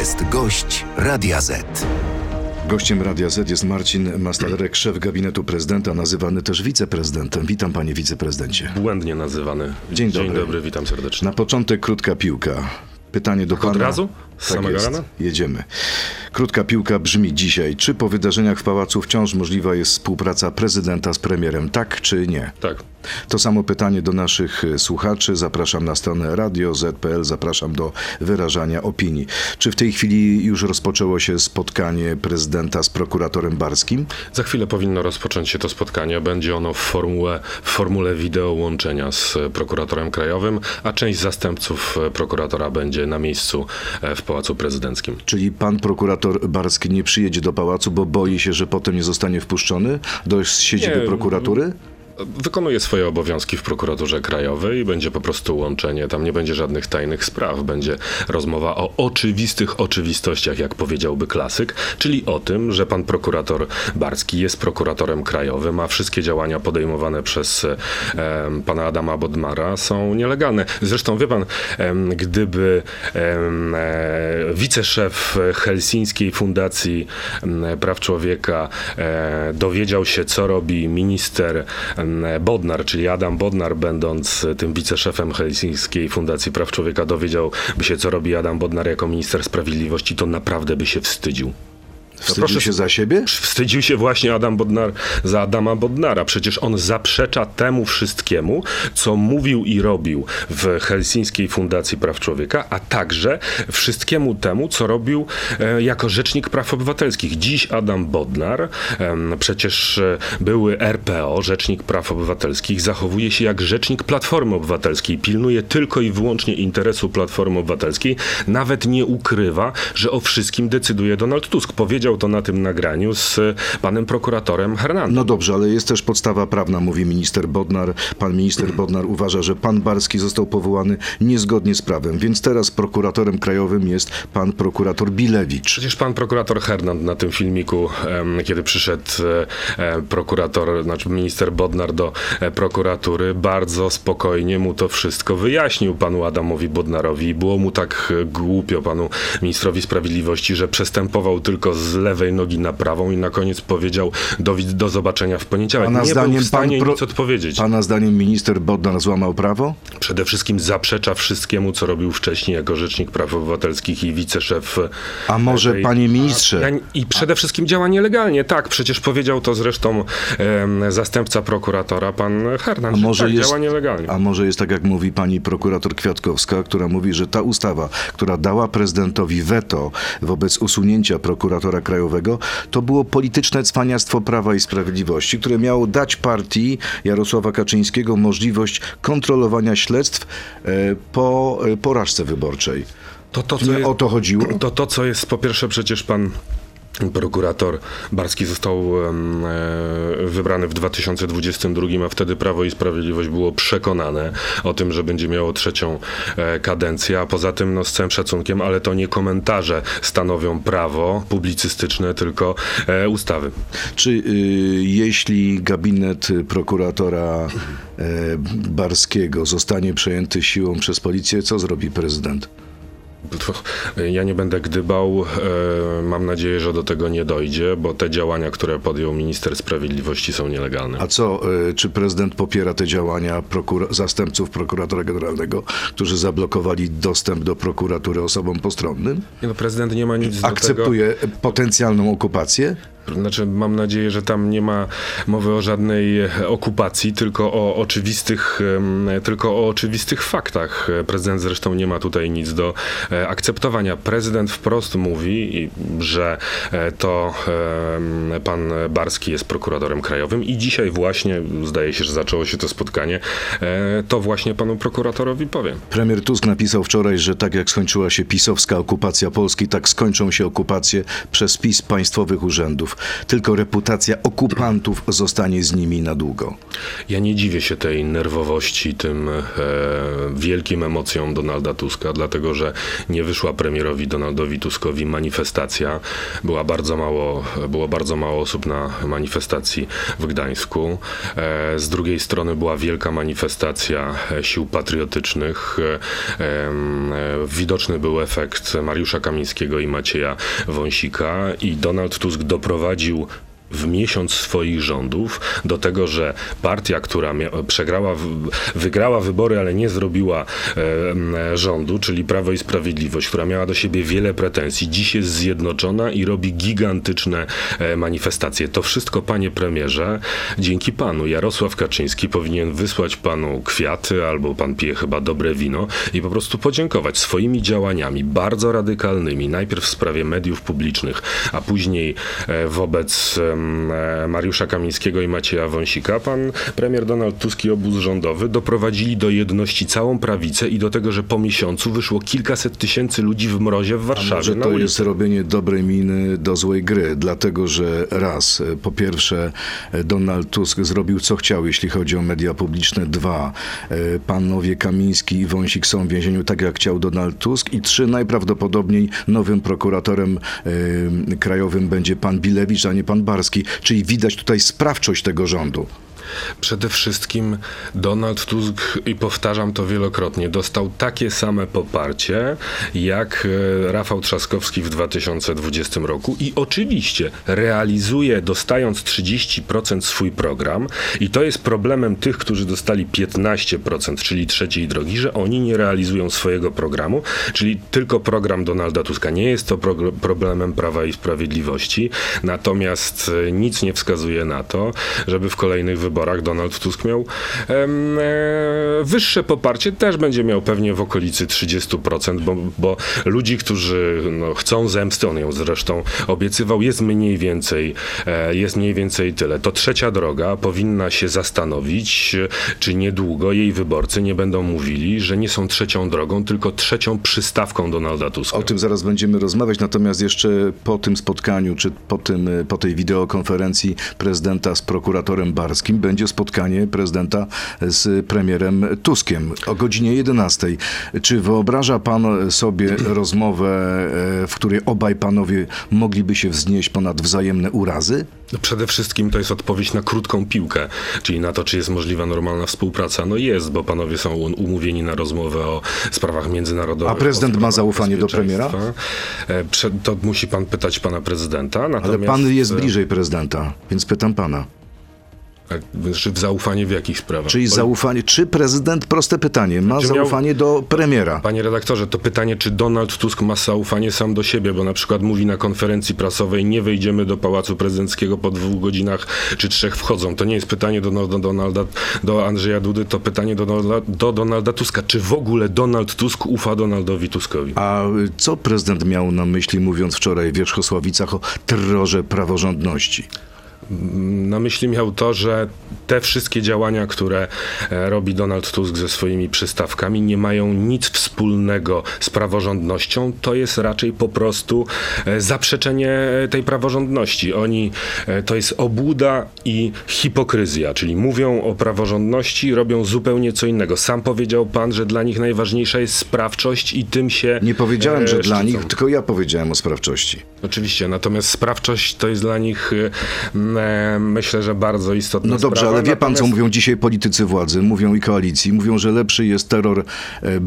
jest gość Radia Z. Gościem Radia Z jest Marcin Mastalerek, szef gabinetu prezydenta, nazywany też wiceprezydentem. Witam panie wiceprezydencie. Błędnie nazywany. Dzień dobry. Dzień dobry, witam serdecznie. Na początek krótka piłka. Pytanie do pana. od razu? Tak samego jest. rana? Jedziemy. Krótka piłka brzmi dzisiaj. Czy po wydarzeniach w pałacu wciąż możliwa jest współpraca prezydenta z premierem? Tak czy nie? Tak. To samo pytanie do naszych słuchaczy. Zapraszam na stronę radio z.pl, zapraszam do wyrażania opinii. Czy w tej chwili już rozpoczęło się spotkanie prezydenta z prokuratorem Barskim? Za chwilę powinno rozpocząć się to spotkanie. Będzie ono w formule, w formule wideo łączenia z prokuratorem krajowym, a część zastępców prokuratora będzie na miejscu e, w Pałacu Prezydenckim. Czyli pan prokurator Barski nie przyjedzie do pałacu, bo boi się, że potem nie zostanie wpuszczony do siedziby Nie, prokuratury? Wykonuje swoje obowiązki w prokuraturze krajowej i będzie po prostu łączenie. Tam nie będzie żadnych tajnych spraw. Będzie rozmowa o oczywistych oczywistościach, jak powiedziałby klasyk, czyli o tym, że pan prokurator Barski jest prokuratorem krajowym, a wszystkie działania podejmowane przez e, pana Adama Bodmara są nielegalne. Zresztą wie pan, em, gdyby e, wiceszef Helsińskiej Fundacji Praw Człowieka e, dowiedział się, co robi minister Bodnar, czyli Adam Bodnar, będąc tym wiceszefem Helsińskiej Fundacji Praw Człowieka, dowiedziałby się, co robi Adam Bodnar jako minister sprawiedliwości, to naprawdę by się wstydził. Wstydził proszę- się za siebie? Wstydził się właśnie Adam Bodnar za Adama Bodnara. Przecież on zaprzecza temu wszystkiemu, co mówił i robił w Helsińskiej Fundacji Praw Człowieka, a także wszystkiemu temu, co robił e, jako Rzecznik Praw Obywatelskich. Dziś Adam Bodnar, em, przecież e, były RPO, Rzecznik Praw Obywatelskich, zachowuje się jak Rzecznik Platformy Obywatelskiej. Pilnuje tylko i wyłącznie interesu Platformy Obywatelskiej. Nawet nie ukrywa, że o wszystkim decyduje Donald Tusk. Powiedział to na tym nagraniu z e, panem prokuratorem Hernandem. No dobrze, ale jest też podstawa prawna, mówi minister Bodnar. Pan minister Bodnar uważa, że pan Barski został powołany niezgodnie z prawem, więc teraz prokuratorem krajowym jest pan prokurator Bilewicz. Przecież pan prokurator Hernand na tym filmiku, kiedy przyszedł e, e, prokurator, znaczy minister Bodnar do prokuratury, bardzo spokojnie mu to wszystko wyjaśnił panu Adamowi Bodnarowi. Było mu tak głupio panu ministrowi sprawiedliwości, że przestępował tylko z lewej nogi na prawą i na koniec powiedział do, do zobaczenia w poniedziałek. Pana Nie zdaniem był w stanie pan pro- nic odpowiedzieć. Pana zdaniem minister Bodnar złamał prawo? Przede wszystkim zaprzecza wszystkiemu, co robił wcześniej jako Rzecznik Praw Obywatelskich i wiceszef. A może, tej- panie ministrze, I przede wszystkim działa nielegalnie, tak. Przecież powiedział to zresztą zastępca prokuratora, pan Hernand. A że może, tak, jest, działa nielegalnie. a może jest tak, jak mówi pani prokurator Kwiatkowska, która mówi, że ta ustawa, która dała prezydentowi weto wobec usunięcia prokuratora krajowego, to było polityczne cwaniactwo Prawa i Sprawiedliwości, które miało dać partii Jarosława Kaczyńskiego możliwość kontrolowania śledztw e, po e, porażce wyborczej. To, to, co o to chodziło? to, to, co jest, po pierwsze, przecież pan prokurator Barski został e, wybrany w 2022, a wtedy Prawo i Sprawiedliwość było przekonane o tym, że będzie miało trzecią e, kadencję, a poza tym, no z całym szacunkiem, ale to nie komentarze stanowią prawo publicystyczne, tylko e, ustawy. Czy y, jeśli gabinet y, prokuratora e, Barskiego zostanie przejęty siłą przez policję, co zrobi prezydent? Ja nie będę gdybał. e, Mam nadzieję, że do tego nie dojdzie, bo te działania, które podjął minister sprawiedliwości są nielegalne. A co, y, czy prezydent popiera te działania zastępców prokuratora generalnego, którzy zablokowali dostęp do prokuratury osobom postronnym? Nie no, prezydent nie ma nic do tego. Akceptuje potencjalną okupację? Znaczy, mam nadzieję, że tam nie ma mowy o żadnej okupacji, tylko o oczywistych, tylko o oczywistych faktach. Prezydent zresztą nie ma tutaj nic do e, akceptowania. Prezydent wprost mówi, że e, to pan Barski jest prokuratorem krajowym i dzisiaj właśnie, zdaje się, że zaczęło się to spotkanie, e, to właśnie panu prokuratorowi powiem. Premier Tusk napisał wczoraj, że tak jak skończyła się pisowska okupacja Polski, tak skończą się okupacje przez PiS państwowych urzędów. Tylko reputacja okupantów zostanie z nimi na długo. Ja nie dziwię się tej nerwowości, tym e, wielkim emocjom Donalda Tuska, dlatego że nie wyszła premierowi Donaldowi Tuskowi manifestacja. Była bardzo mało, było bardzo mało osób na manifestacji w Gdańsku. E, z drugiej strony była wielka manifestacja e, sił patriotycznych. E, e, widoczny był efekt Mariusza Kamińskiego i Macieja Wąsika i Donald Tusk doprowadził prowadził w miesiąc swoich rządów do tego, że partia, która przegrała, wygrała wybory, ale nie zrobiła e, rządu, czyli Prawo i Sprawiedliwość, która miała do siebie wiele pretensji, dziś jest zjednoczona i robi gigantyczne e, manifestacje. To wszystko, panie premierze, dzięki panu. Jarosław Kaczyński powinien wysłać panu kwiaty, albo pan pije chyba dobre wino i po prostu podziękować swoimi działaniami, bardzo radykalnymi, najpierw w sprawie mediów publicznych, a później e, wobec Mariusza Kamińskiego i Macieja Wąsika, pan premier Donald Tusk i obóz rządowy doprowadzili do jedności całą prawicę i do tego, że po miesiącu wyszło kilkaset tysięcy ludzi w mrozie w A Warszawie może na to jest robienie dobrej miny do złej gry, dlatego że raz, e, po pierwsze, e, Donald Tusk zrobił co chciał, jeśli chodzi o media publiczne. Dwa, e, panowie Kamiński i Wąsik są w więzieniu tak, jak chciał Donald Tusk. I trzy, najprawdopodobniej nowym prokuratorem e, krajowym będzie pan Bilewicz, a nie pan Barski. Czyli widać tutaj sprawczość tego rządu. Przede wszystkim Donald Tusk, i powtarzam to wielokrotnie, dostał takie same poparcie jak e, Rafał Trzaskowski w 2020 roku i oczywiście realizuje, dostając 30% swój program i to jest problemem tych, którzy dostali 15%, czyli trzeciej drogi, że oni nie realizują swojego programu, czyli tylko program Donalda Tuska. Nie jest to progr- problemem Prawa i Sprawiedliwości, natomiast e, nic nie wskazuje na to, żeby w kolejnych wyborach Donald Tusk miał e, wyższe poparcie, też będzie miał pewnie w okolicy 30%, bo, bo ludzi, którzy no, chcą zemsty, on ją zresztą obiecywał, jest mniej więcej, e, jest mniej więcej tyle. To trzecia droga powinna się zastanowić, czy niedługo jej wyborcy nie będą mówili, że nie są trzecią drogą, tylko trzecią przystawką Donalda Tuska. O tym zaraz będziemy rozmawiać, natomiast jeszcze po tym spotkaniu, czy po, tym, po tej wideokonferencji prezydenta z prokuratorem Barskim będzie spotkanie prezydenta z premierem Tuskiem o godzinie 11. Czy wyobraża pan sobie rozmowę, e, w której obaj panowie mogliby się wznieść ponad wzajemne urazy? No Przede wszystkim to jest odpowiedź na krótką piłkę, czyli na to, czy jest możliwa normalna współpraca. No jest, bo panowie są umówieni na rozmowę o sprawach międzynarodowych. A prezydent ma zaufanie do premiera? E, To musi pan pytać pana prezydenta. Ale pan jest e, bliżej prezydenta, więc pytam pana. Znaczy w zaufanie w jakich sprawach? Czyli zaufanie, czy prezydent, proste pytanie, ma Czy miał- zaufanie do premiera? Panie redaktorze, to pytanie, czy Donald Tusk ma zaufanie sam do siebie, bo na przykład mówi na konferencji prasowej, nie wejdziemy do Pałacu Prezydenckiego po dwóch godzinach, czy trzech wchodzą. To nie jest pytanie do, do, Donalda, do Andrzeja Dudy, to pytanie do, Donalda- do Donalda Tuska. Czy w ogóle Donald Tusk ufa Donaldowi Tuskowi? A co prezydent miał na myśli, mówiąc wczoraj w Wierzchosławicach o terrorze praworządności? Na myśli miał to, że te wszystkie działania, które e, robi Donald Tusk ze swoimi przystawkami, nie mają nic wspólnego z praworządnością. To jest raczej po prostu e, zaprzeczenie tej praworządności. Oni, e, to jest obłuda i hipokryzja, czyli mówią o praworządności, robią zupełnie co innego. Sam powiedział pan, że dla nich najważniejsza jest sprawczość i tym się Nie powiedziałem, e, że dla nich, tylko ja powiedziałem o sprawczości. Oczywiście, natomiast sprawczość to jest dla nich, e, myślę, że bardzo istotna No dobrze, sprawa. ale wie pan, co Natomiast- mówią dzisiaj politycy władzy, mówią i koalicji, mówią, że lepszy jest terror e,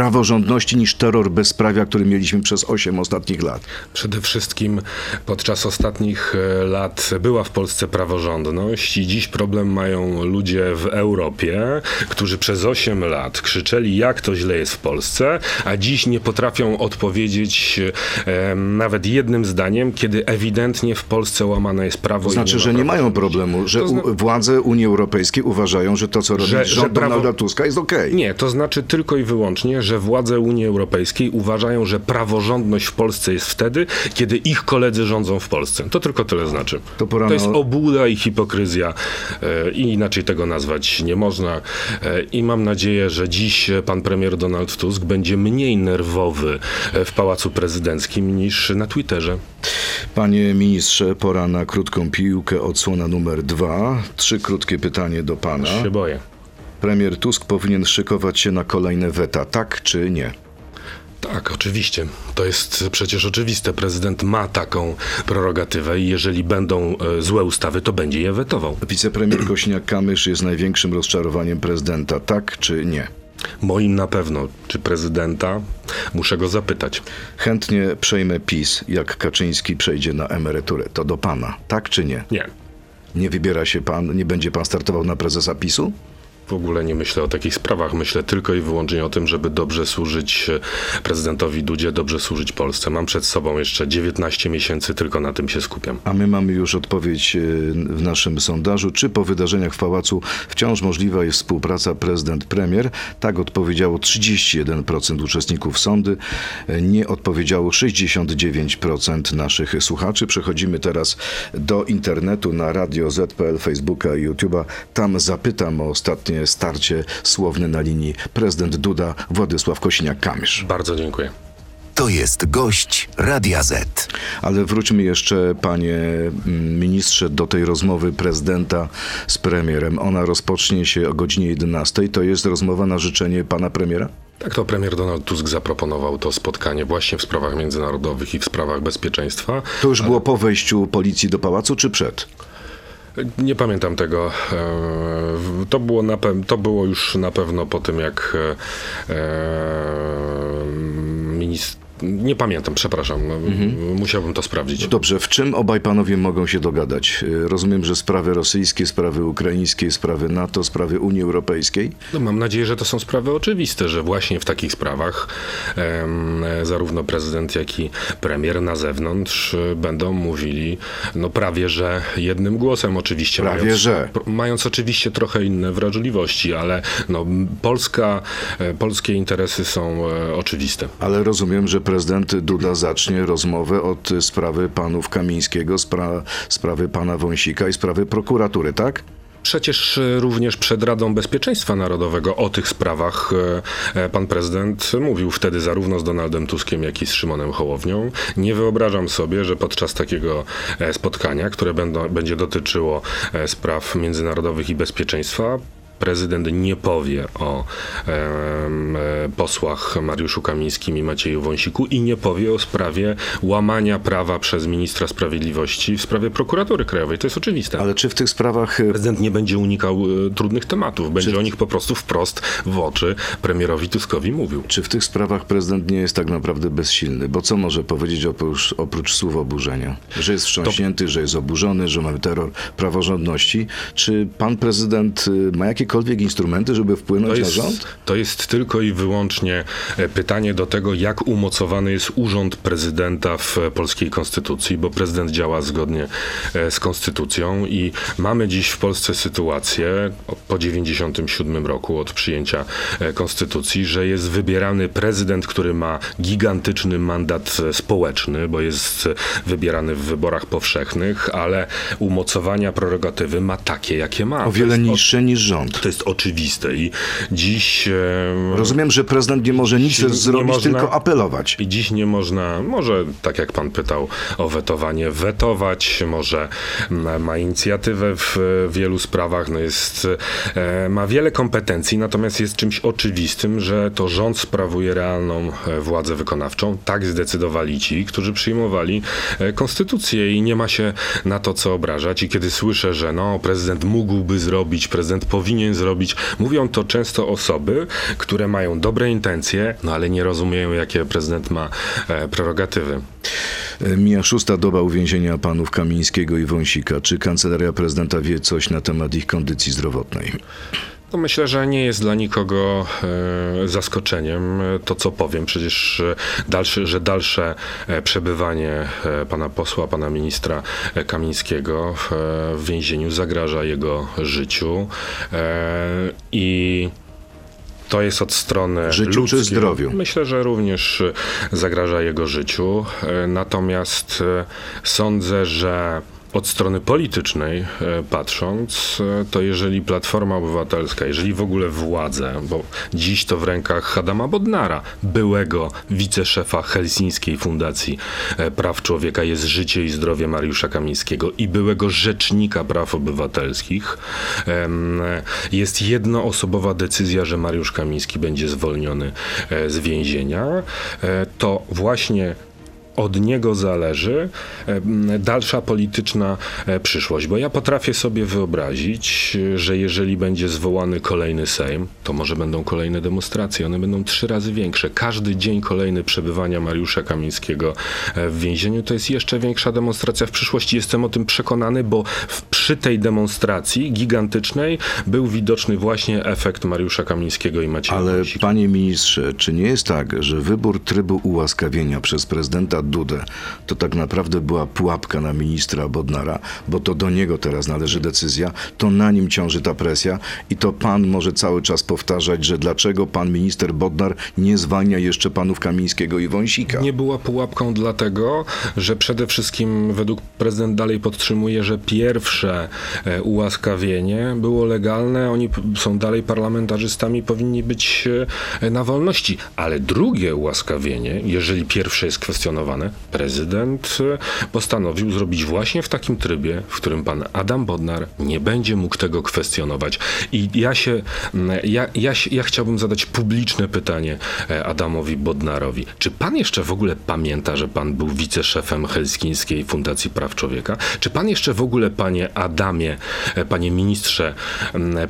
praworządności niż terror bezprawia, który mieliśmy przez 8 ostatnich lat. Przede wszystkim podczas ostatnich e, lat była w Polsce praworządność i dziś problem mają ludzie w Europie, którzy przez 8 lat krzyczeli, jak to źle jest w Polsce, a dziś nie potrafią odpowiedzieć e, nawet jednym zdaniem, kiedy ewidentnie w Polsce łamane jest prawo. To znaczy, ma że nie mają problemu, że To zna- u, władze Unii Europejskiej uważają, że to, co robi Że- rząd że prawo- Donalda Tuska jest okej. Nie, to znaczy tylko i wyłącznie, że władze Unii Europejskiej uważają, że praworządność w Polsce jest wtedy, kiedy ich koledzy rządzą w Polsce. To tylko tyle znaczy. To pora jest na- obłuda i hipokryzja e, i inaczej tego nazwać nie można. E, I mam nadzieję, że dziś pan premier Donald Tusk będzie mniej nerwowy e, w Pałacu Prezydenckim niż na Twitterze. Panie ministrze, pora na krótką piłkę, odsłona numer dwa. Trzy krótkie pytanie do pana. Się boję. Premier Tusk powinien szykować się na kolejne weta, tak czy nie? Tak, oczywiście. To jest przecież oczywiste. Prezydent ma taką prerogatywę i jeżeli będą e, złe ustawy, to będzie je wetował. Wicepremier Kośniak-Kamysz jest największym rozczarowaniem prezydenta, tak czy nie? Moim na pewno. Czy prezydenta? Muszę go zapytać. Chętnie przejmę PiS, jak Kaczyński przejdzie na emeryturę. To do pana, tak czy nie? Nie. Nie wybiera się pan, nie będzie pan startował na prezesa PiSu? W ogóle nie myślę o takich sprawach. Myślę tylko i wyłącznie o tym, żeby dobrze służyć e, prezydentowi Dudzie, dobrze służyć Polsce. Mam przed sobą jeszcze 19 miesięcy, tylko na tym się skupiam. A my mamy już odpowiedź e, w naszym sondażu, czy po wydarzeniach w pałacu wciąż możliwa jest współpraca prezydent-premier. Tak odpowiedziało 31% uczestników sądy, E, nie odpowiedziało 69% naszych słuchaczy. Przechodzimy teraz do internetu na radio ZPL, Facebooka i YouTube'a. Tam zapytam o ostatnie starcie słowne na linii prezydent Duda Władysław Kosiniak-Kamysz. Bardzo dziękuję. To jest gość Radia Z. Ale wróćmy jeszcze, panie mm, ministrze, do tej rozmowy prezydenta z premierem. Ona rozpocznie się o godzinie 11. To jest rozmowa na życzenie pana premiera? Tak to premier Donald Tusk zaproponował to spotkanie właśnie w sprawach międzynarodowych i w sprawach bezpieczeństwa. To już było po wejściu policji do pałacu, czy przed? Nie pamiętam tego. E, To było, na pe- to było już na pewno po tym, jak e, e, minister. Nie pamiętam, przepraszam. Musiałbym to sprawdzić. Dobrze, w czym obaj panowie mogą się dogadać? Y, Rozumiem, że sprawy rosyjskie, sprawy ukraińskie, sprawy NATO, sprawy Unii Europejskiej. No, mam nadzieję, że to są sprawy oczywiste, że właśnie w takich sprawach em, zarówno prezydent, jak i premier na zewnątrz e, będą mówili no prawie, że jednym głosem oczywiście. Prawie, mając, że. Mając oczywiście trochę inne wrażliwości, ale no, Polska, e, polskie interesy są e, oczywiste. Ale rozumiem, że prezydent Duda zacznie rozmowę od sprawy panów Kamińskiego, spra- sprawy pana Wąsika i sprawy prokuratury, tak? Przecież e, również przed Radą Bezpieczeństwa Narodowego o tych sprawach e, e, pan prezydent mówił wtedy zarówno z Donaldem Tuskiem, jak i z Szymonem Hołownią. Nie wyobrażam sobie, że podczas takiego spotkania, które będą, będzie dotyczyło spraw międzynarodowych i bezpieczeństwa, prezydent nie powie o e, posłach Mariuszu Kamińskim i Macieju Wąsiku i nie powie o sprawie łamania prawa przez ministra sprawiedliwości w sprawie prokuratury krajowej. To jest oczywiste. Ale czy w tych sprawach y, Prezydent nie będzie unikał e, trudnych tematów, będzie o nich po prostu wprost w oczy premierowi Tuskowi mówił. Czy w tych sprawach prezydent nie jest tak naprawdę bezsilny? Bo co może powiedzieć oprócz, oprócz słów oburzenia? Że jest wstrząśnięty, że jest oburzony, że mamy terror praworządności. Czy pan prezydent y, ma jakiekolwiek instrumenty, żeby To wpłynąć jest, na rząd? to jest tylko i wyłącznie e, pytanie do tego, jak umocowany jest urząd prezydenta w e, polskiej konstytucji, bo prezydent działa zgodnie e, z konstytucją i mamy dziś w Polsce sytuację po 97 roku od przyjęcia konstytucji, że jest wybierany prezydent, który ma gigantyczny mandat społeczny, bo jest wybierany w wyborach powszechnych, ale umocowania prerogatywy ma takie, jakie ma. O To wiele niższe niż rząd. To jest oczywiste i dziś. Rozumiem, że prezydent nie może nic zrobić, można- tylko apelować. I dziś nie można, może tak jak pan pytał o wetowanie, wetować, może ma, inicjatywę w wielu sprawach, no jest, e, ma wiele kompetencji, natomiast jest czymś oczywistym, że to rząd sprawuje realną e, władzę wykonawczą. Tak zdecydowali ci, którzy przyjmowali e, konstytucję i nie ma się na to co obrażać. I kiedy słyszę, że no, prezydent mógłby zrobić, prezydent powinien zrobić, mówią to często osoby, które mają dobre intencje, no ale nie rozumieją, jakie prezydent ma e, prerogatywy. E, Mija szósta doba uwięzienia panów Kamińskiego i Wąsika. Czy kancelaria prezydenta wie coś na temat ich kondycji zdrowotnej? No myślę, że nie jest dla nikogo e, zaskoczeniem to, co powiem. Przecież e, dalsze, że dalsze e, przebywanie pana posła, pana ministra Kamińskiego w, więzieniu zagraża jego życiu i to jest od strony Życiu czy zdrowiu? Myślę, że również zagraża jego życiu. Natomiast sądzę, że od strony politycznej e, patrząc, e, to jeżeli Platforma Obywatelska, jeżeli w ogóle władze, bo dziś to w rękach Hadama Bodnara, byłego wiceszefa Helsińskiej Fundacji e, Praw Człowieka jest życie i zdrowie Mariusza Kamińskiego i byłego rzecznika praw obywatelskich, jest jednoosobowa decyzja, że Mariusz Kamiński będzie zwolniony z więzienia, to właśnie od niego zależy e, dalsza polityczna e, przyszłość. Bo ja potrafię sobie wyobrazić, e, że jeżeli będzie zwołany kolejny Sejm, to może będą kolejne demonstracje. One będą trzy razy większe. Każdy dzień kolejny przebywania Mariusza Kamińskiego w więzieniu to jest jeszcze większa demonstracja w przyszłości. Jestem o tym przekonany, bo przy tej demonstracji gigantycznej był widoczny właśnie efekt Mariusza Kamińskiego i Macieja Ale panie ministrze, czy nie jest tak, że wybór trybu ułaskawienia przez prezydenta Dudę. To tak naprawdę była pułapka na ministra Bodnara, bo to do niego teraz należy decyzja, to na nim ciąży ta presja i to pan może cały czas powtarzać, że dlaczego pan minister Bodnar nie zwalnia jeszcze panów Kamińskiego i Wąsika. Nie była pułapką dlatego, że przede wszystkim według prezydent dalej podtrzymuje, że pierwsze e, ułaskawienie było legalne, oni są dalej parlamentarzystami, powinni być e, na wolności, ale drugie ułaskawienie, jeżeli pierwsze jest kwestionowane, prezydent e, postanowił zrobić właśnie w takim trybie, w którym pan Adam Bodnar nie będzie mógł tego kwestionować. I ja się, ja, ja, ja chciałbym zadać publiczne pytanie e, Adamowi Bodnarowi. Czy pan jeszcze w ogóle pamięta, że pan był wiceszefem Helsińskiej Fundacji Praw Człowieka? Czy pan jeszcze w ogóle, panie Adamie, e, panie ministrze,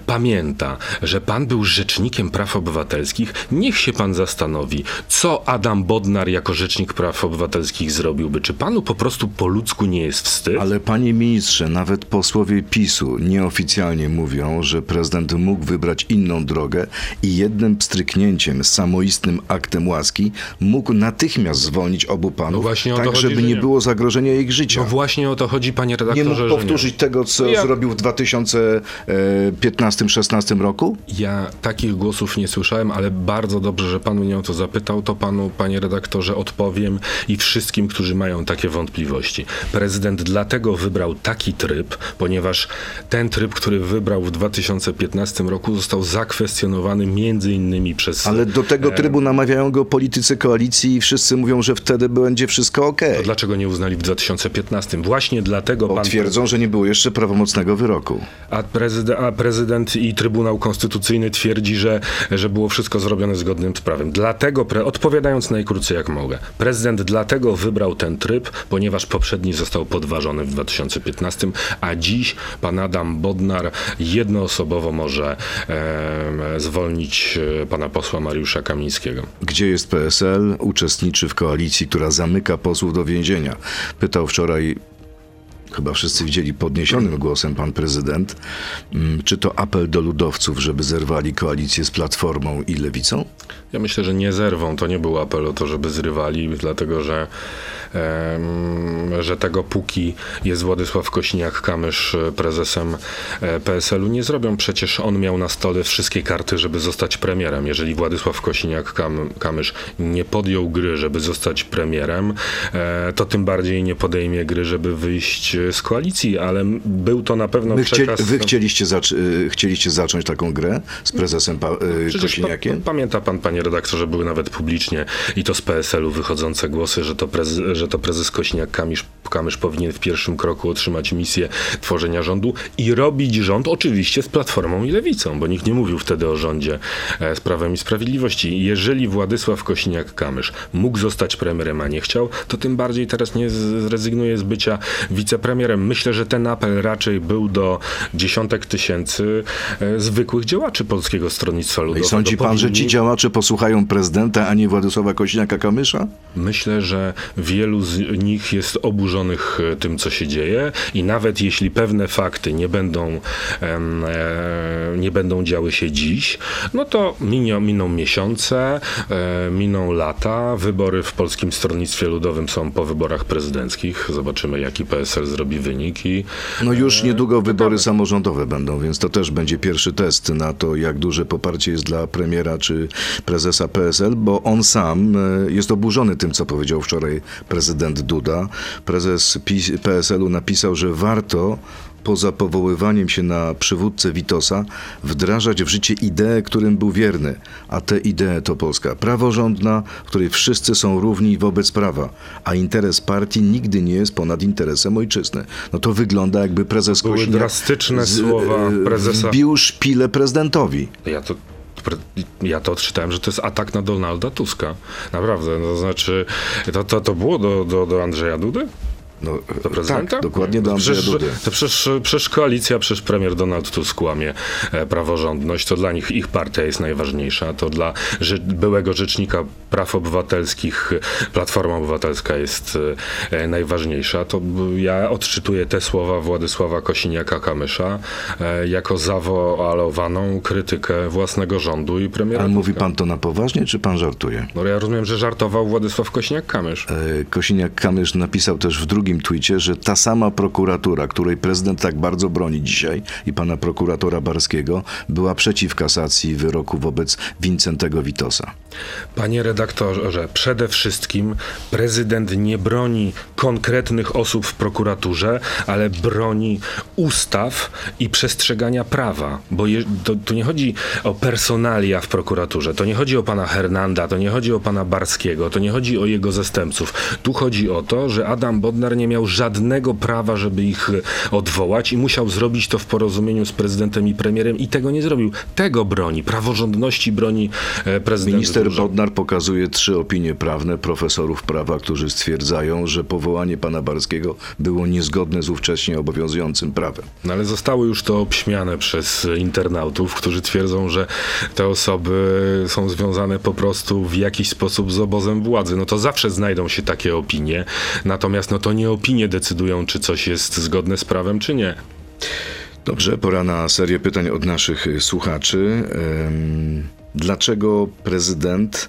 pamięta, że pan był rzecznikiem praw obywatelskich? Niech się pan zastanowi, co Adam Bodnar jako rzecznik praw obywatelskich zrobiłby. Czy panu po prostu po ludzku nie jest wstyd? Ale panie ministrze, nawet posłowie PiSu nieoficjalnie mówią, że prezydent mógł wybrać inną drogę i jednym pstryknięciem, samoistnym aktem łaski mógł natychmiast zwolnić obu panów, No właśnie tak chodzi, żeby że nie nie. było zagrożenia ich życia. No właśnie o to chodzi, panie nie redaktorze. mógł że powtórzyć tego, co Ja- zrobił w 2015-16 roku? Ja takich głosów nie słyszałem, ale bardzo dobrze, że pan mnie o to zapytał, to panu, panie redaktorze, odpowiem i wszystkim, którzy mają takie wątpliwości. Prezydent dlatego wybrał taki tryb, ponieważ ten tryb, który wybrał w 2015 roku, został zakwestionowany między innymi przez... Ale do tego trybu namawiają go politycy koalicji i wszyscy mówią, że wtedy będzie wszystko ok. To dlaczego nie uznali w 2015? Właśnie dlatego pan... Twierdzą, że nie było jeszcze prawomocnego wyroku. A prezydent, a prezydent i Trybunał Konstytucyjny twierdzi, że, że było wszystko zrobione zgodnym z prawem. Dlatego, odpowiadając najkrócej jak mogę, prezydent dlatego wybrał ten tryb, ponieważ poprzedni został podważony w 2015, a dziś pan Adam Bodnar jednoosobowo może em, zwolnić e, pana posła Mariusza Kamińskiego. Gdzie jest PSL? Uczestniczy w koalicji, która zamyka posłów do więzienia. Pytał wczoraj, chyba wszyscy widzieli podniesionym głosem pan prezydent, mm, czy to apel do ludowców, żeby zerwali koalicję z Platformą i Lewicą? Ja myślę, że nie zerwą. To nie był apel o to, żeby zrywali, dlatego że, em, że tego póki jest Władysław Kośniak-Kamysz e, prezesem e, PSL-u, nie zrobią. Przecież on miał na stole wszystkie karty, żeby zostać premierem. Jeżeli Władysław Kośniak-Kamysz nie podjął gry, żeby zostać premierem, e, to tym bardziej nie podejmie gry, żeby wyjść e, z koalicji, ale był to na pewno chcie, przekaz... wy chcieliście, zac- y, chcieliście zacząć taką grę z prezesem pa- y, Przecież Kosiniakiem? pa, pamięta pan, panie redaktorze, były nawet publicznie i to z PSL-u wychodzące głosy, że to, prez, że to prezes Kośniak-Kamysz Kamysz powinien w pierwszym kroku otrzymać misję tworzenia rządu i robić rząd oczywiście z Platformą i Lewicą, bo nikt nie mówił wtedy o rządzie e, z Prawem i Sprawiedliwości. Jeżeli Władysław Kośniak-Kamysz mógł zostać premierem, a nie chciał, to tym bardziej teraz nie zrezygnuje z bycia wicepremierem. Myślę, że ten apel raczej był do dziesiątek tysięcy e, zwykłych działaczy Polskiego Stronnictwa No I Ludowego. sądzi pan, że ci Powinni- działacze posłuchają prezydenta, a nie Władysława Kośniaka-Kamysza? Myślę, że wielu z nich jest oburzonych e, tym, co się dzieje i nawet jeśli pewne fakty nie będą, e, nie będą działy się dziś, no to miną, miną miesiące, e, miną lata. Wybory w Polskim Stronnictwie Ludowym są po wyborach prezydenckich. Zobaczymy, jaki PSL zrobi wynik i No już niedługo wybory samorządowe będą, więc to też będzie pierwszy test na to, jak duże poparcie jest dla premiera czy prezesa PSL, bo on sam jest oburzony tym, co powiedział wczoraj prezydent Duda. Prezes PiS PSL-u napisał, że warto poza powoływaniem się na przywódcę Witosa, wdrażać w życie ideę, którym był wierny. A te idee to Polska praworządna, w której wszyscy są równi wobec prawa, a interes partii nigdy nie jest ponad interesem ojczyzny. No to wygląda jakby prezes Były Kosiniak drastyczne z- słowa e, prezesa. Wbił szpilę prezydentowi. Ja to, ja to odczytałem, że to jest atak na Donalda Tuska. Naprawdę, no to znaczy, to, to, to było do, do, do Andrzeja Dudy? No, Do prezydenta? tak, dokładnie do Andrzeja przecież, Dudy. To przecież, przecież koalicja, przecież premier Donald Tusk kłamie e, praworządność. To dla nich ich partia jest najważniejsza. To dla ży- byłego rzecznika praw obywatelskich e, Platforma Obywatelska jest e, e, najważniejsza. To ja odczytuję te słowa Władysława Kosiniaka-Kamysza e, jako zawoalowaną krytykę własnego rządu i premiera Ale mówi pan to na poważnie, czy pan żartuje? No ja rozumiem, że żartował Władysław Kosiniak-Kamysz. E, Kosiniak-Kamysz napisał też w drugim tweetie, że ta sama prokuratura, której prezydent tak bardzo broni dzisiaj i pana prokuratora Barskiego, była przeciw kasacji wyroku wobec Wincentego Witosa. Panie redaktorze, przede wszystkim prezydent nie broni konkretnych osób w prokuraturze, ale broni ustaw i przestrzegania prawa. Bo je, to, tu nie chodzi o personalia w prokuraturze, to nie chodzi o pana Hernanda, to nie chodzi o pana Barskiego, to nie chodzi o jego zastępców. Tu chodzi o to, że Adam Bodnar nie miał żadnego prawa, żeby ich e, odwołać i musiał zrobić to w porozumieniu z prezydentem i premierem i tego nie zrobił. Tego broni, praworządności broni e, prezydent. Minister dużo. Bodnar pokazuje trzy opinie prawne profesorów prawa, którzy stwierdzają, że powołanie pana Barskiego było niezgodne z ówcześnie obowiązującym prawem. No ale zostało już to obśmiane przez internautów, którzy twierdzą, że te osoby są związane po prostu w jakiś sposób z obozem władzy. No to zawsze znajdą się takie opinie, natomiast no to nie opinie decydują, czy coś jest zgodne z prawem, czy nie. Dobrze, pora na serię pytań od naszych słuchaczy. Dlaczego prezydent,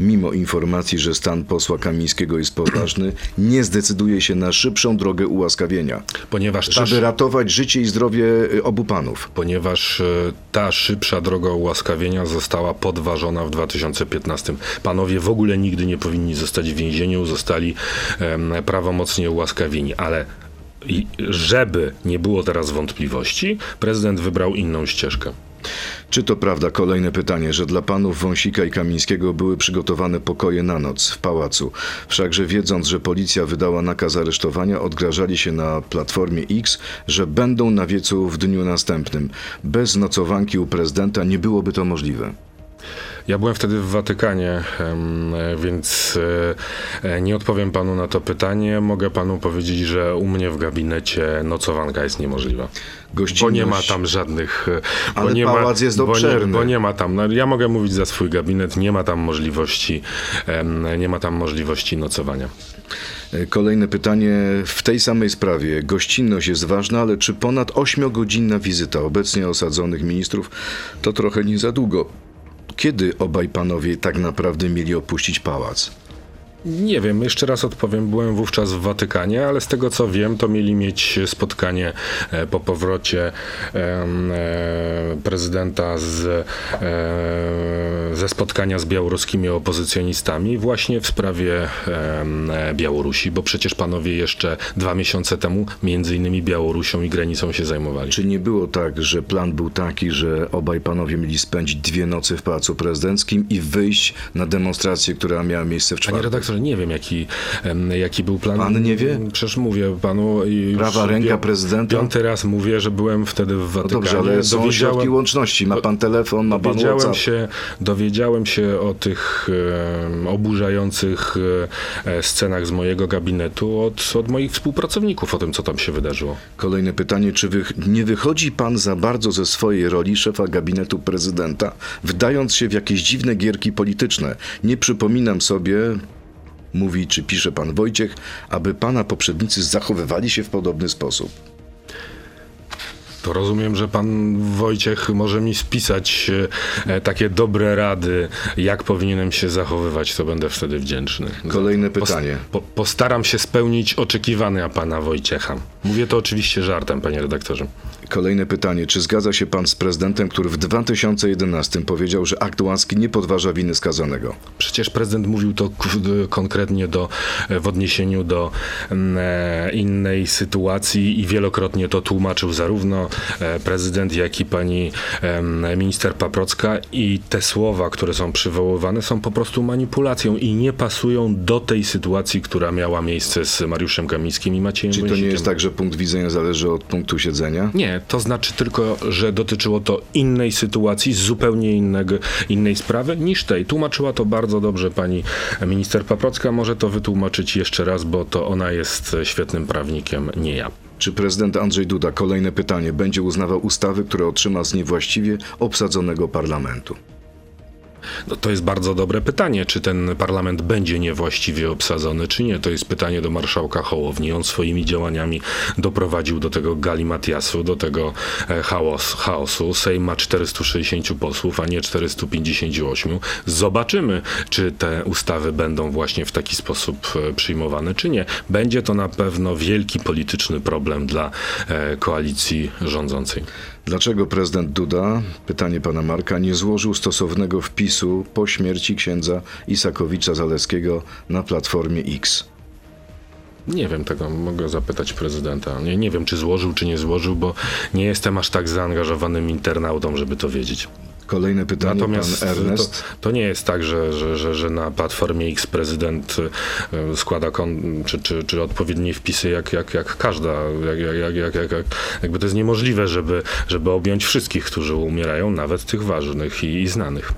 mimo informacji, że stan posła Kamińskiego jest poważny, nie zdecyduje się na szybszą drogę ułaskawienia, Ponieważ żeby ratować życie i zdrowie y, obu panów? ponieważ e, ta szybsza droga ułaskawienia została podważona w 2015. Panowie w ogóle nigdy nie powinni zostać w więzieniu, zostali em, prawomocnie ułaskawieni, ale i żeby nie było teraz wątpliwości, prezydent wybrał inną ścieżkę. Czy to prawda, kolejne pytanie, że dla panów Wąsika i Kamińskiego były przygotowane pokoje na noc w pałacu? Wszakże wiedząc, że policja wydała nakaz aresztowania, odgrażali się na Platformie X, że będą na wiecu w dniu następnym. Bez nocowanki u prezydenta nie byłoby to możliwe. Ja byłem wtedy w Watykanie, więc e, e, nie odpowiem panu na to pytanie. Mogę panu powiedzieć, że u mnie w gabinecie nocowanka jest niemożliwa. Bo Gościnność. nie ma tam żadnych. e, bo Ale nie pałac ma, jest bo nie, obszerny. bo nie ma tam. No, ja mogę mówić za swój gabinet, nie ma tam możliwości, nie ma tam możliwości nocowania. Kolejne pytanie w tej samej sprawie. Gościnność jest ważna, ale czy ponad 8-godzinna wizyta obecnie osadzonych ministrów to trochę nie za długo? Kiedy obaj panowie tak naprawdę mieli opuścić pałac? Nie wiem, jeszcze raz odpowiem. Byłem wówczas w Watykanie, ale z tego co wiem, to mieli mieć spotkanie e, po powrocie e, prezydenta z, e, ze spotkania z białoruskimi opozycjonistami właśnie w sprawie Białorusi, bo przecież panowie jeszcze dwa miesiące temu między innymi Białorusią i granicą się zajmowali. Czy nie było tak, że plan był taki, że obaj panowie mieli spędzić dwie nocy w Pałacu Prezydenckim i wyjść na demonstrację, która miała miejsce w Panie czwartek? Redaktorze, nie wiem jaki, jaki był plan. Pan nie wie? Przecież mówię panu. Prawa ręka pią- prezydenta? Piąty raz mówię, że byłem wtedy w No Watykanie. dobrze, ale są środki łączności. Ma pan telefon, ma pan Dowiedziałem się, dowiedziałem się o tych em, oburzających e, e, scenach z mojego gabinetu od, od moich współpracowników o tym, co tam się wydarzyło. Kolejne pytanie, czy wy, nie wychodzi pan za bardzo ze swojej roli szefa gabinetu prezydenta, wdając się w jakieś dziwne gierki polityczne? Nie przypominam sobie, mówi czy pisze pan Wojciech, aby pana poprzednicy zachowywali się w podobny sposób. To rozumiem, że pan Wojciech może mi spisać e, takie dobre rady, jak powinienem się zachowywać, to będę wtedy wdzięczny. Kolejne pytanie. Po, postaram się spełnić oczekiwania pana Wojciecha. Mówię to oczywiście żartem, panie redaktorze. Kolejne pytanie. Czy zgadza się pan z prezydentem, który w 2011 powiedział, że akt łaski nie podważa winy skazanego? Przecież prezydent mówił to konkretnie do, e, w odniesieniu do mm, e, innej sytuacji i wielokrotnie to tłumaczył zarówno e, prezydent, jak i pani minister Paprocka i te słowa, które są przywoływane są po prostu manipulacją i nie pasują do tej sytuacji, która miała miejsce z Mariuszem Kamińskim i Maciejem Czy to nie Wąsikiem. jest tak, że punkt widzenia zależy od punktu siedzenia? Nie, to znaczy tylko, że dotyczyło to innej sytuacji, zupełnie innego, innej sprawy niż tej. Tłumaczyła to bardzo dobrze pani minister Paprocka. Może to wytłumaczyć jeszcze raz, bo to ona jest świetnym prawnikiem, nie ja. Czy prezydent Andrzej Duda, kolejne pytanie, będzie uznawał ustawy, które otrzyma z niewłaściwie obsadzonego parlamentu? No, to jest bardzo dobre pytanie, czy ten parlament będzie niewłaściwie obsadzony, czy nie. To jest pytanie do marszałka Hołowni. On swoimi działaniami doprowadził do tego galimatiasu, do tego e, chaos, chaosu. Sejm ma 460 posłów, a nie 458. Zobaczymy, czy te ustawy będą właśnie w taki sposób e, przyjmowane, czy nie. Będzie to na pewno wielki polityczny problem dla e, koalicji rządzącej. Dlaczego prezydent Duda, pytanie pana Marka, nie złożył stosownego wpisu po śmierci księdza Isakowicza Zaleskiego na platformie X? Nie wiem tego, mogę zapytać prezydenta. Nie, nie wiem, czy złożył, czy nie złożył, bo nie jestem aż tak zaangażowanym internautą, żeby to wiedzieć. Kolejne pytanie, Natomiast pan to, Ernest. to nie jest tak, że, że, że, że na platformie X prezydent e, składa kon, czy, czy, czy odpowiednie wpisy jak, jak, jak każda. Jak, jak, jak, jak, jak, jak, jakby to jest niemożliwe, żeby, żeby objąć wszystkich, którzy umierają, nawet tych ważnych i, i znanych.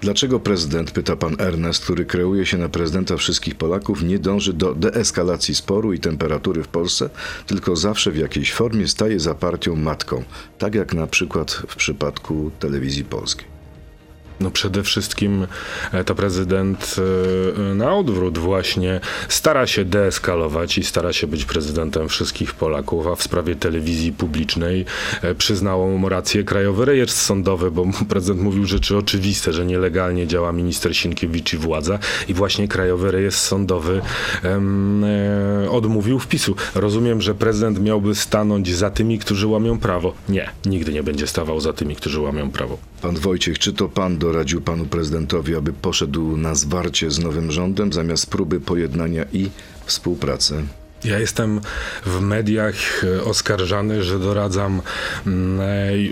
Dlaczego prezydent, pyta pan Ernest, który kreuje się na prezydenta wszystkich Polaków, nie dąży do deeskalacji sporu i temperatury w Polsce, tylko zawsze w jakiejś formie staje za partią matką, tak jak na przykład w przypadku telewizji polskiej? No przede wszystkim e, to prezydent e, na odwrót właśnie stara się deeskalować i stara się być prezydentem wszystkich Polaków, a w sprawie telewizji publicznej e, przyznało mu rację Krajowy Rejestr Sądowy, bo prezydent mówił rzeczy oczywiste, że nielegalnie działa minister Sienkiewicz i władza i właśnie Krajowy Rejestr Sądowy em, e, odmówił wpisu. Rozumiem, że prezydent miałby stanąć za tymi, którzy łamią prawo. Nie, nigdy nie będzie stawał za tymi, którzy łamią prawo. Pan Wojciech, czy to pan doradził panu prezydentowi, aby poszedł na zwarcie z nowym rządem zamiast próby pojednania i współpracy? Ja jestem w mediach e, oskarżany, że doradzam mm,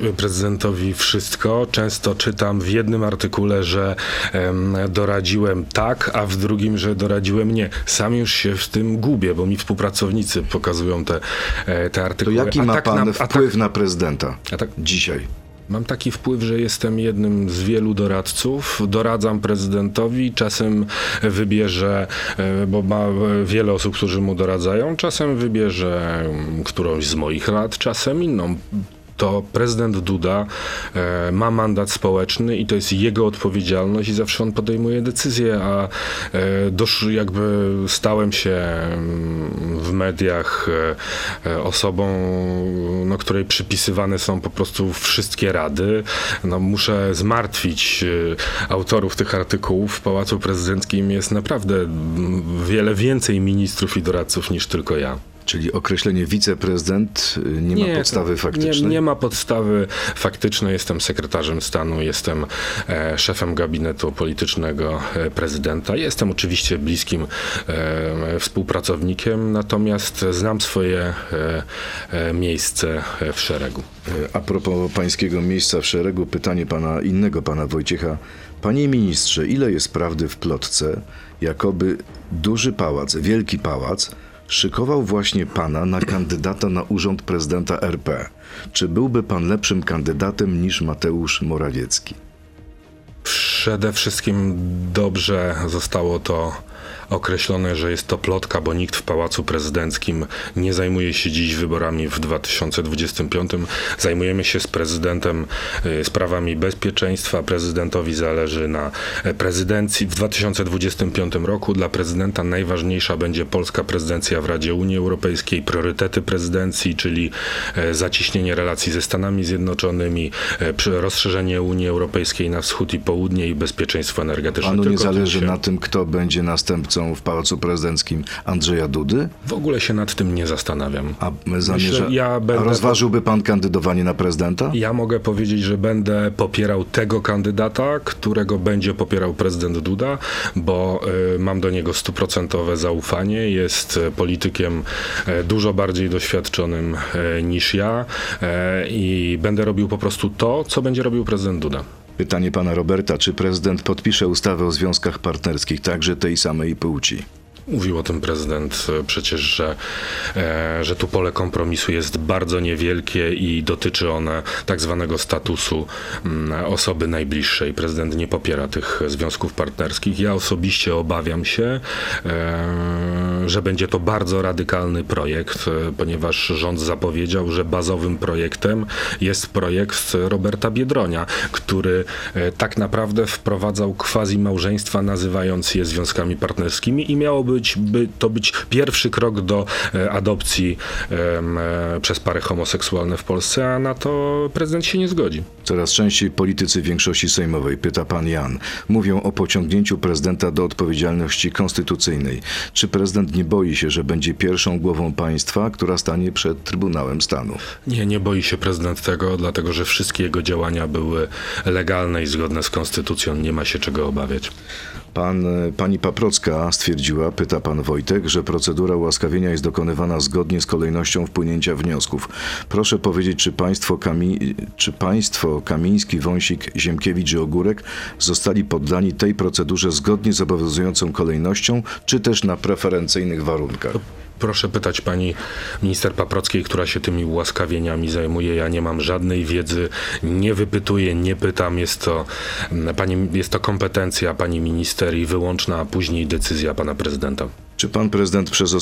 e, prezydentowi wszystko. Często czytam w jednym artykule, że em, doradziłem tak, a w drugim, że doradziłem nie. Sam już się w tym gubię, bo mi współpracownicy pokazują te, e, te To artykuły. jaki A ma tak pan na- a tak- wpływ na prezydenta tak dzisiaj? Mam taki wpływ, że jestem jednym z wielu doradców. Doradzam prezydentowi, czasem wybierze, e, bo ma e, wiele osób, którzy mu doradzają, czasem wybierze którąś z moich rad, czasem inną. To prezydent Duda e, ma mandat społeczny i to jest jego odpowiedzialność i zawsze on podejmuje decyzje, a e, dosz, jakby stałem się mm, w mediach e, osobą, no, której przypisywane są po prostu wszystkie rady. No, muszę zmartwić autorów tych artykułów. W Pałacu Prezydenckim jest naprawdę mm, wiele więcej ministrów i doradców niż tylko ja. Czyli określenie wiceprezydent y, nie, ma podstawy faktycznej? Nie, nie ma podstawy faktycznej. Jestem sekretarzem stanu, jestem e, szefem gabinetu politycznego e, prezydenta. Jestem oczywiście bliskim e, współpracownikiem, natomiast znam swoje e, e, miejsce w szeregu. E, A propos pańskiego miejsca w szeregu, pytanie pana innego pana Wojciecha. Panie ministrze, ile jest prawdy w plotce, jakoby duży pałac, wielki pałac, szykował właśnie pana na kandydata na urząd prezydenta RP? Czy byłby pan lepszym kandydatem niż Mateusz Morawiecki? Przede wszystkim dobrze zostało to określone, że jest to plotka, bo nikt w Pałacu Prezydenckim nie zajmuje się dziś wyborami w 2025. Zajmujemy się z prezydentem y, sprawami bezpieczeństwa. Prezydentowi zależy na e, prezydencji. W 2025 roku dla prezydenta najważniejsza będzie polska prezydencja w Radzie Unii Europejskiej, priorytety prezydencji, czyli e, zacieśnienie relacji ze Stanami Zjednoczonymi, e, rozszerzenie Unii Europejskiej na wschód i południe i bezpieczeństwo energetyczne. Panu nie Tylko zależy się- na tym, kto będzie następcą w Pałacu Prezydenckim Andrzeja Dudy? W ogóle się nad tym nie zastanawiam. A zamierza... ja A będę- rozważyłby pan kandydowanie na prezydenta? Ja mogę powiedzieć, że będę popierał tego kandydata, którego będzie popierał prezydent Duda, bo y, mam do niego stuprocentowe zaufanie. Jest y, politykiem y, dużo bardziej doświadczonym y, niż ja y, i będę robił po prostu to, co będzie robił prezydent Duda. Pytanie pana Roberta, czy prezydent podpisze ustawę o związkach partnerskich także tej samej płci? Mówił o tym prezydent e, przecież, że, e, że tu pole kompromisu jest bardzo niewielkie i dotyczy one tak zwanego statusu mm, osoby najbliższej. Prezydent nie popiera tych związków partnerskich. Ja osobiście obawiam się, e, że będzie to bardzo radykalny projekt, ponieważ rząd zapowiedział, że bazowym projektem jest projekt Roberta Biedronia, który tak naprawdę wprowadzał quasi małżeństwa, nazywając je związkami partnerskimi i miało być, by to być pierwszy krok do e, adopcji e, przez pary homoseksualne w Polsce, a na to prezydent się nie zgodzi. Coraz częściej politycy większości sejmowej, pyta pan Jan, mówią o pociągnięciu prezydenta do odpowiedzialności konstytucyjnej. Czy prezydent nie boi się, że będzie pierwszą głową państwa, która stanie przed Trybunałem Stanu? Nie, nie boi się prezydent tego, dlatego że wszystkie jego działania były legalne i zgodne z konstytucją. Nie ma się czego obawiać. Pan, e, pani Paprocka stwierdziła, pyta pan Wojtek, że procedura ułaskawienia jest dokonywana zgodnie z kolejnością wpłynięcia wniosków. Proszę powiedzieć, czy państwo, Kami, czy państwo Kamiński, Wąsik, Ziemkiewicz i Ogórek zostali poddani tej procedurze zgodnie z obowiązującą kolejnością, czy też na preferencyjnych warunkach? Proszę pytać pani minister Paprockiej, która się tymi ułaskawieniami zajmuje. Ja nie mam żadnej wiedzy, nie wypytuję, nie pytam. Jest to, mm, pani, jest to kompetencja pani minister i wyłączna później decyzja pana prezydenta. Czy pan prezydent przez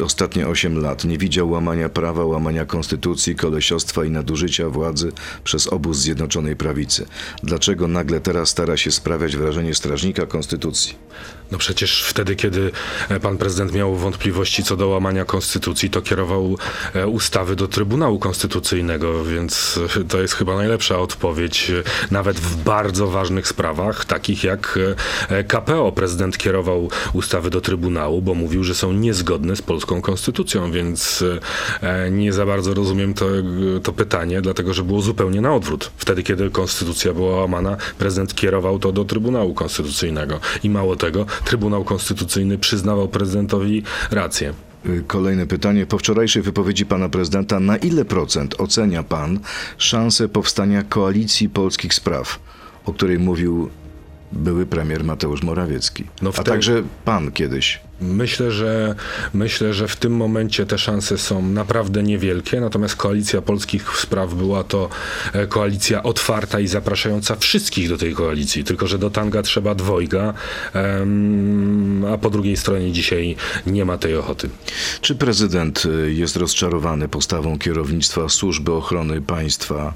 ostatnie 8 lat nie widział łamania prawa, łamania konstytucji, kolesiostwa i nadużycia władzy przez obóz Zjednoczonej Prawicy? Dlaczego nagle teraz stara się sprawiać wrażenie strażnika konstytucji? No przecież wtedy, kiedy e, pan prezydent miał wątpliwości co do łamania konstytucji, to kierował e, ustawy do Trybunału Konstytucyjnego, więc e, to jest chyba najlepsza odpowiedź, nawet w bardzo ważnych sprawach, takich jak KPO. Prezydent kierował ustawy do Trybunału, bo mówił, że są niezgodne z polską konstytucją, więc nie za bardzo rozumiem to, to pytanie, dlatego że było zupełnie na odwrót. Wtedy, kiedy konstytucja była łamana, prezydent kierował to do Trybunału Konstytucyjnego. I mało tego, Trybunał Konstytucyjny przyznawał prezydentowi rację. Kolejne pytanie. Po wczorajszej wypowiedzi pana prezydenta, na ile procent ocenia pan szansę powstania koalicji polskich spraw, o której mówił były premier Mateusz Morawiecki, No a tej- także pan kiedyś? Myślę, że myślę, że w tym momencie te szanse są naprawdę niewielkie, natomiast koalicja polskich spraw była to e, koalicja otwarta i zapraszająca wszystkich do tej koalicji, tylko że do tanga trzeba dwojga, a po drugiej stronie dzisiaj nie ma tej ochoty. Czy prezydent y, jest rozczarowany postawą kierownictwa Służby Ochrony Państwa,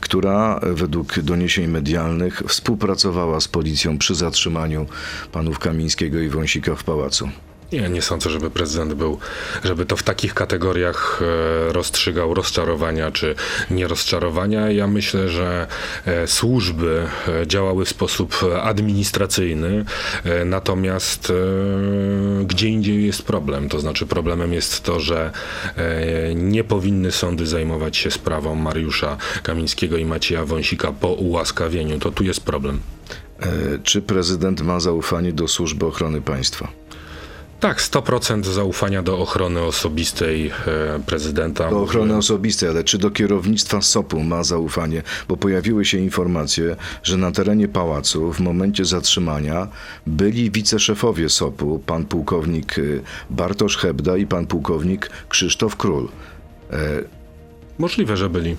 która y, według doniesień medialnych współpracowała z policją przy zatrzymaniu panów Kamińskiego i Wąsika w pałacu? Nie, nie sądzę, żeby prezydent był, żeby to w takich kategoriach e, rozstrzygał rozczarowania czy nierozczarowania. Ja myślę, że e, służby e, działały w sposób administracyjny, natomiast gdzie indziej jest problem. To znaczy problemem jest to, że nie powinny sądy zajmować się sprawą Mariusza Kamińskiego i Macieja Wąsika po ułaskawieniu. To tu jest problem. Czy prezydent ma zaufanie do Służby Ochrony Państwa? Tak, 100% zaufania do ochrony osobistej e, prezydenta. Do ochrony osobistej, ale czy do kierownictwa SOP-u ma zaufanie? Bo pojawiły się informacje, że na terenie pałacu w momencie zatrzymania byli wiceszefowie SOP-u, pan pułkownik y, Bartosz Hebda i pan pułkownik Krzysztof Król. E, Możliwe, że byli.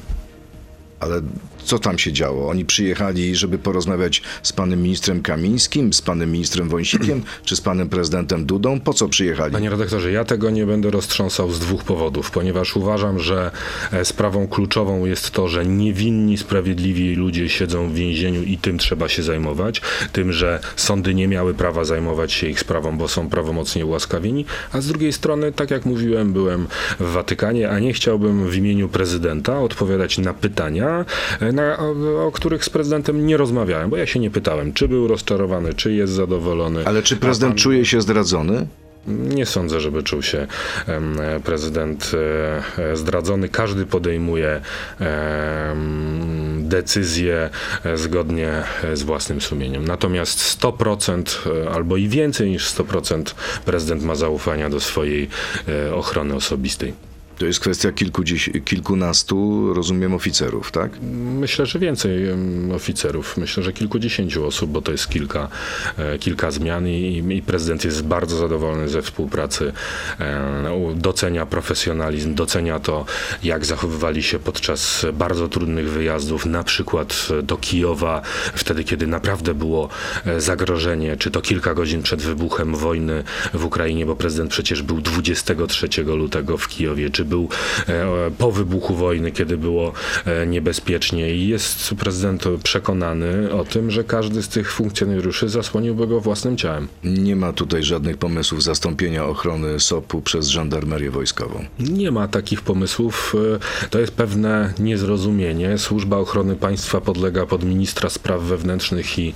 Ale Co tam się działo? Oni przyjechali, żeby porozmawiać z panem ministrem Kamińskim, z panem ministrem Wąsikiem, czy z panem prezydentem Dudą? Po co przyjechali? Panie redaktorze, ja tego nie będę roztrząsał z dwóch powodów, ponieważ uważam, że e, sprawą kluczową jest to, że niewinni, sprawiedliwi ludzie siedzą w więzieniu i tym trzeba się zajmować. Tym, że sądy nie miały prawa zajmować się ich sprawą, bo są prawomocnie ułaskawieni. A z drugiej strony, tak jak mówiłem, byłem w Watykanie, a nie chciałbym w imieniu prezydenta odpowiadać na pytania, e, na, o, o których z prezydentem nie rozmawiałem, bo ja się nie pytałem, czy był rozczarowany, czy jest zadowolony. Ale czy prezydent pan- czuje się zdradzony? nie sądzę, żeby czuł się prezydent e, e, zdradzony. Każdy podejmuje decyzje e, zgodnie z własnym sumieniem. Natomiast 100% e, albo i więcej niż 100% prezydent ma zaufania do swojej ochrony osobistej. To jest kwestia kilkunastu, rozumiem, oficerów, tak? Myślę, że więcej oficerów. Myślę, że kilkudziesięciu osób, bo to jest kilka, e, kilka zmian i, i prezydent jest bardzo zadowolony ze współpracy. E, Docenia profesjonalizm, docenia to, jak zachowywali się podczas bardzo trudnych wyjazdów, na przykład do Kijowa, wtedy, kiedy naprawdę było e, zagrożenie, czy to kilka godzin przed wybuchem wojny w Ukrainie, bo prezydent przecież był 23 lutego w Kijowie, czy był e, po wybuchu wojny, kiedy było e, niebezpiecznie i jest prezydent przekonany o tym, że każdy z tych funkcjonariuszy zasłoniłby go własnym ciałem. Nie ma tutaj żadnych pomysłów zastąpienia ochrony SOP-u przez żandarmerię wojskową. Nie ma takich pomysłów. E, To jest pewne niezrozumienie. Służba Ochrony Państwa podlega pod ministra spraw wewnętrznych i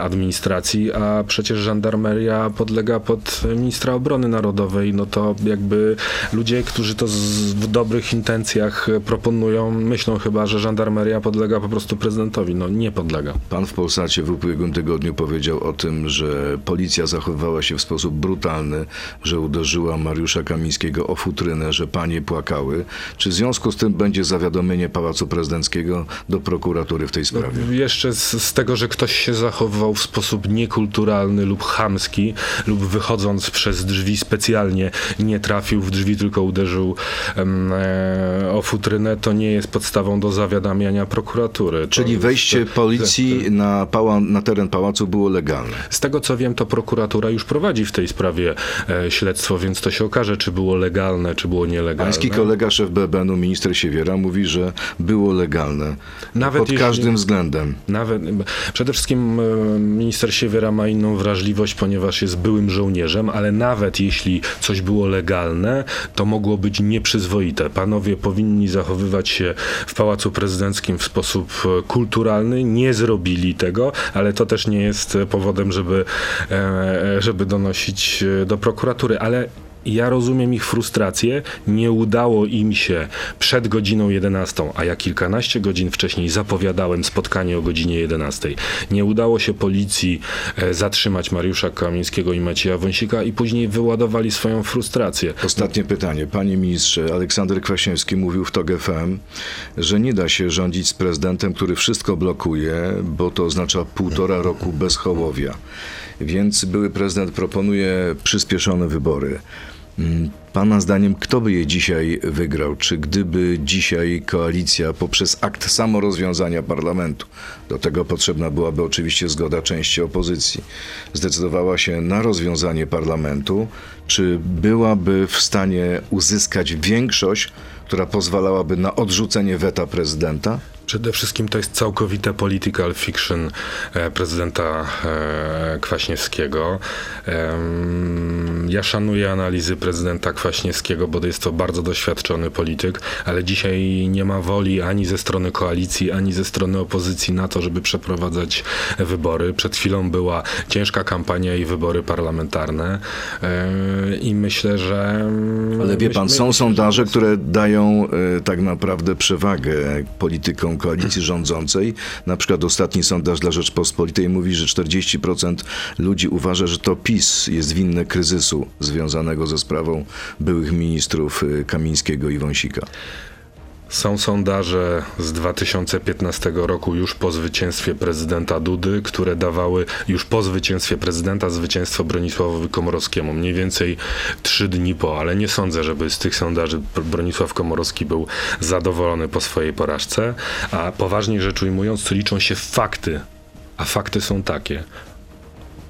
administracji, a przecież żandarmeria podlega pod ministra obrony narodowej. No to jakby ludzie, którzy to z, w dobrych intencjach proponują, myślą chyba, że żandarmeria podlega po prostu prezydentowi. No nie podlega. Pan w Polsacie w ubiegłym tygodniu powiedział o tym, że policja zachowywała się w sposób brutalny, że uderzyła Mariusza Kamińskiego o futrynę, że panie płakały. Czy w związku z tym będzie zawiadomienie Pałacu Prezydenckiego do prokuratury w tej sprawie? Jeszcze z, z tego, że ktoś się zachowywał w sposób niekulturalny lub chamski, lub wychodząc przez drzwi specjalnie nie trafił w drzwi, tylko uderzył o futrynę, to nie jest podstawą do zawiadamiania prokuratury. To Czyli jest- wejście to- policji na, pała, na teren pałacu było legalne. Z tego co wiem, to prokuratura już prowadzi w tej sprawie e, śledztwo, więc to się okaże, czy było legalne, czy było nielegalne. Pański kolega szef BBN-u, minister Siewiera, mówi, że było legalne. Nawet pod jeśli- każdym względem. Nawet, przede wszystkim e, minister Siewiera ma inną wrażliwość, ponieważ jest byłym żołnierzem, ale nawet jeśli coś było legalne, to mogło być nieprzyzwoite. Panowie powinni zachowywać się w Pałacu Prezydenckim w sposób e, kulturalny. Nie zrobili tego, ale to też nie jest e, powodem, żeby, e, żeby donosić e, do prokuratury. Ale ja rozumiem ich frustrację. Nie udało im się przed godziną 11, a ja kilkanaście godzin wcześniej zapowiadałem spotkanie o godzinie 11. Nie udało się policji e, zatrzymać Mariusza Kamińskiego i Macieja Wąsika i później wyładowali swoją frustrację. Ostatnie pytanie. Panie ministrze, Aleksander Kwaśniewski mówił w TOG FM, że nie da się rządzić z prezydentem, który wszystko blokuje, bo to oznacza półtora roku bez Hołowia. Więc były prezydent proponuje przyspieszone wybory. Mm, Pana zdaniem, kto by je dzisiaj wygrał? Czy gdyby dzisiaj koalicja poprzez akt samorozwiązania parlamentu, do tego potrzebna byłaby oczywiście zgoda części opozycji, zdecydowała się na rozwiązanie parlamentu, czy byłaby w stanie uzyskać większość, która pozwalałaby na odrzucenie weta prezydenta? Przede wszystkim to jest całkowite political fiction e, prezydenta e, Kwaśniewskiego. Ja szanuję analizy prezydenta Kwaśniewskiego, bo jest to bardzo doświadczony polityk, ale dzisiaj nie ma woli ani ze strony koalicji, ani ze strony opozycji na to, żeby przeprowadzać wybory. Przed chwilą była ciężka kampania i wybory parlamentarne i myślę, że... Ale wie pan, są że- sondaże, które dają e, tak naprawdę przewagę politykom koalicji rządzącej. Na przykład ostatni sondaż dla Rzeczpospolitej mówi, że 40% ludzi uważa, że to PiS jest winne kryzysu związanego ze sprawą byłych ministrów e, Kamińskiego i Wąsika. Są sondaże z 2015 roku już po zwycięstwie prezydenta Dudy, które dawały już po zwycięstwie prezydenta zwycięstwo Bronisławowi Komorowskiemu. Mniej więcej trzy dni po, ale nie sądzę, żeby z tych sondaży Bronisław Komorowski był zadowolony po swojej porażce. A poważniej rzecz ujmując, liczą się fakty. A fakty są takie.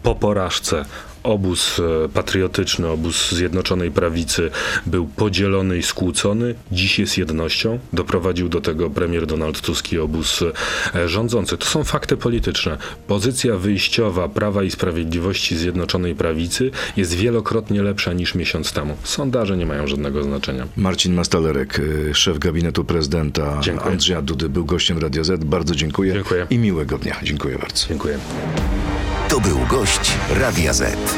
Po porażce obóz e, patriotyczny, obóz Zjednoczonej Prawicy był podzielony i skłócony. Dziś jest jednością. Doprowadził do tego premier Donald Tusk i obóz e, rządzący. To są fakty polityczne. Pozycja wyjściowa Prawa i Sprawiedliwości Zjednoczonej Prawicy jest wielokrotnie lepsza niż miesiąc temu. Sondaże nie mają żadnego znaczenia. Marcin Mastalerek, y, szef gabinetu prezydenta Dziękuję. Andrzeja Dudy, był gościem Radia Z. Bardzo dziękuję. Dziękuję. I miłego dnia. Dziękuję bardzo. Dziękuję. To był gość Radia Z.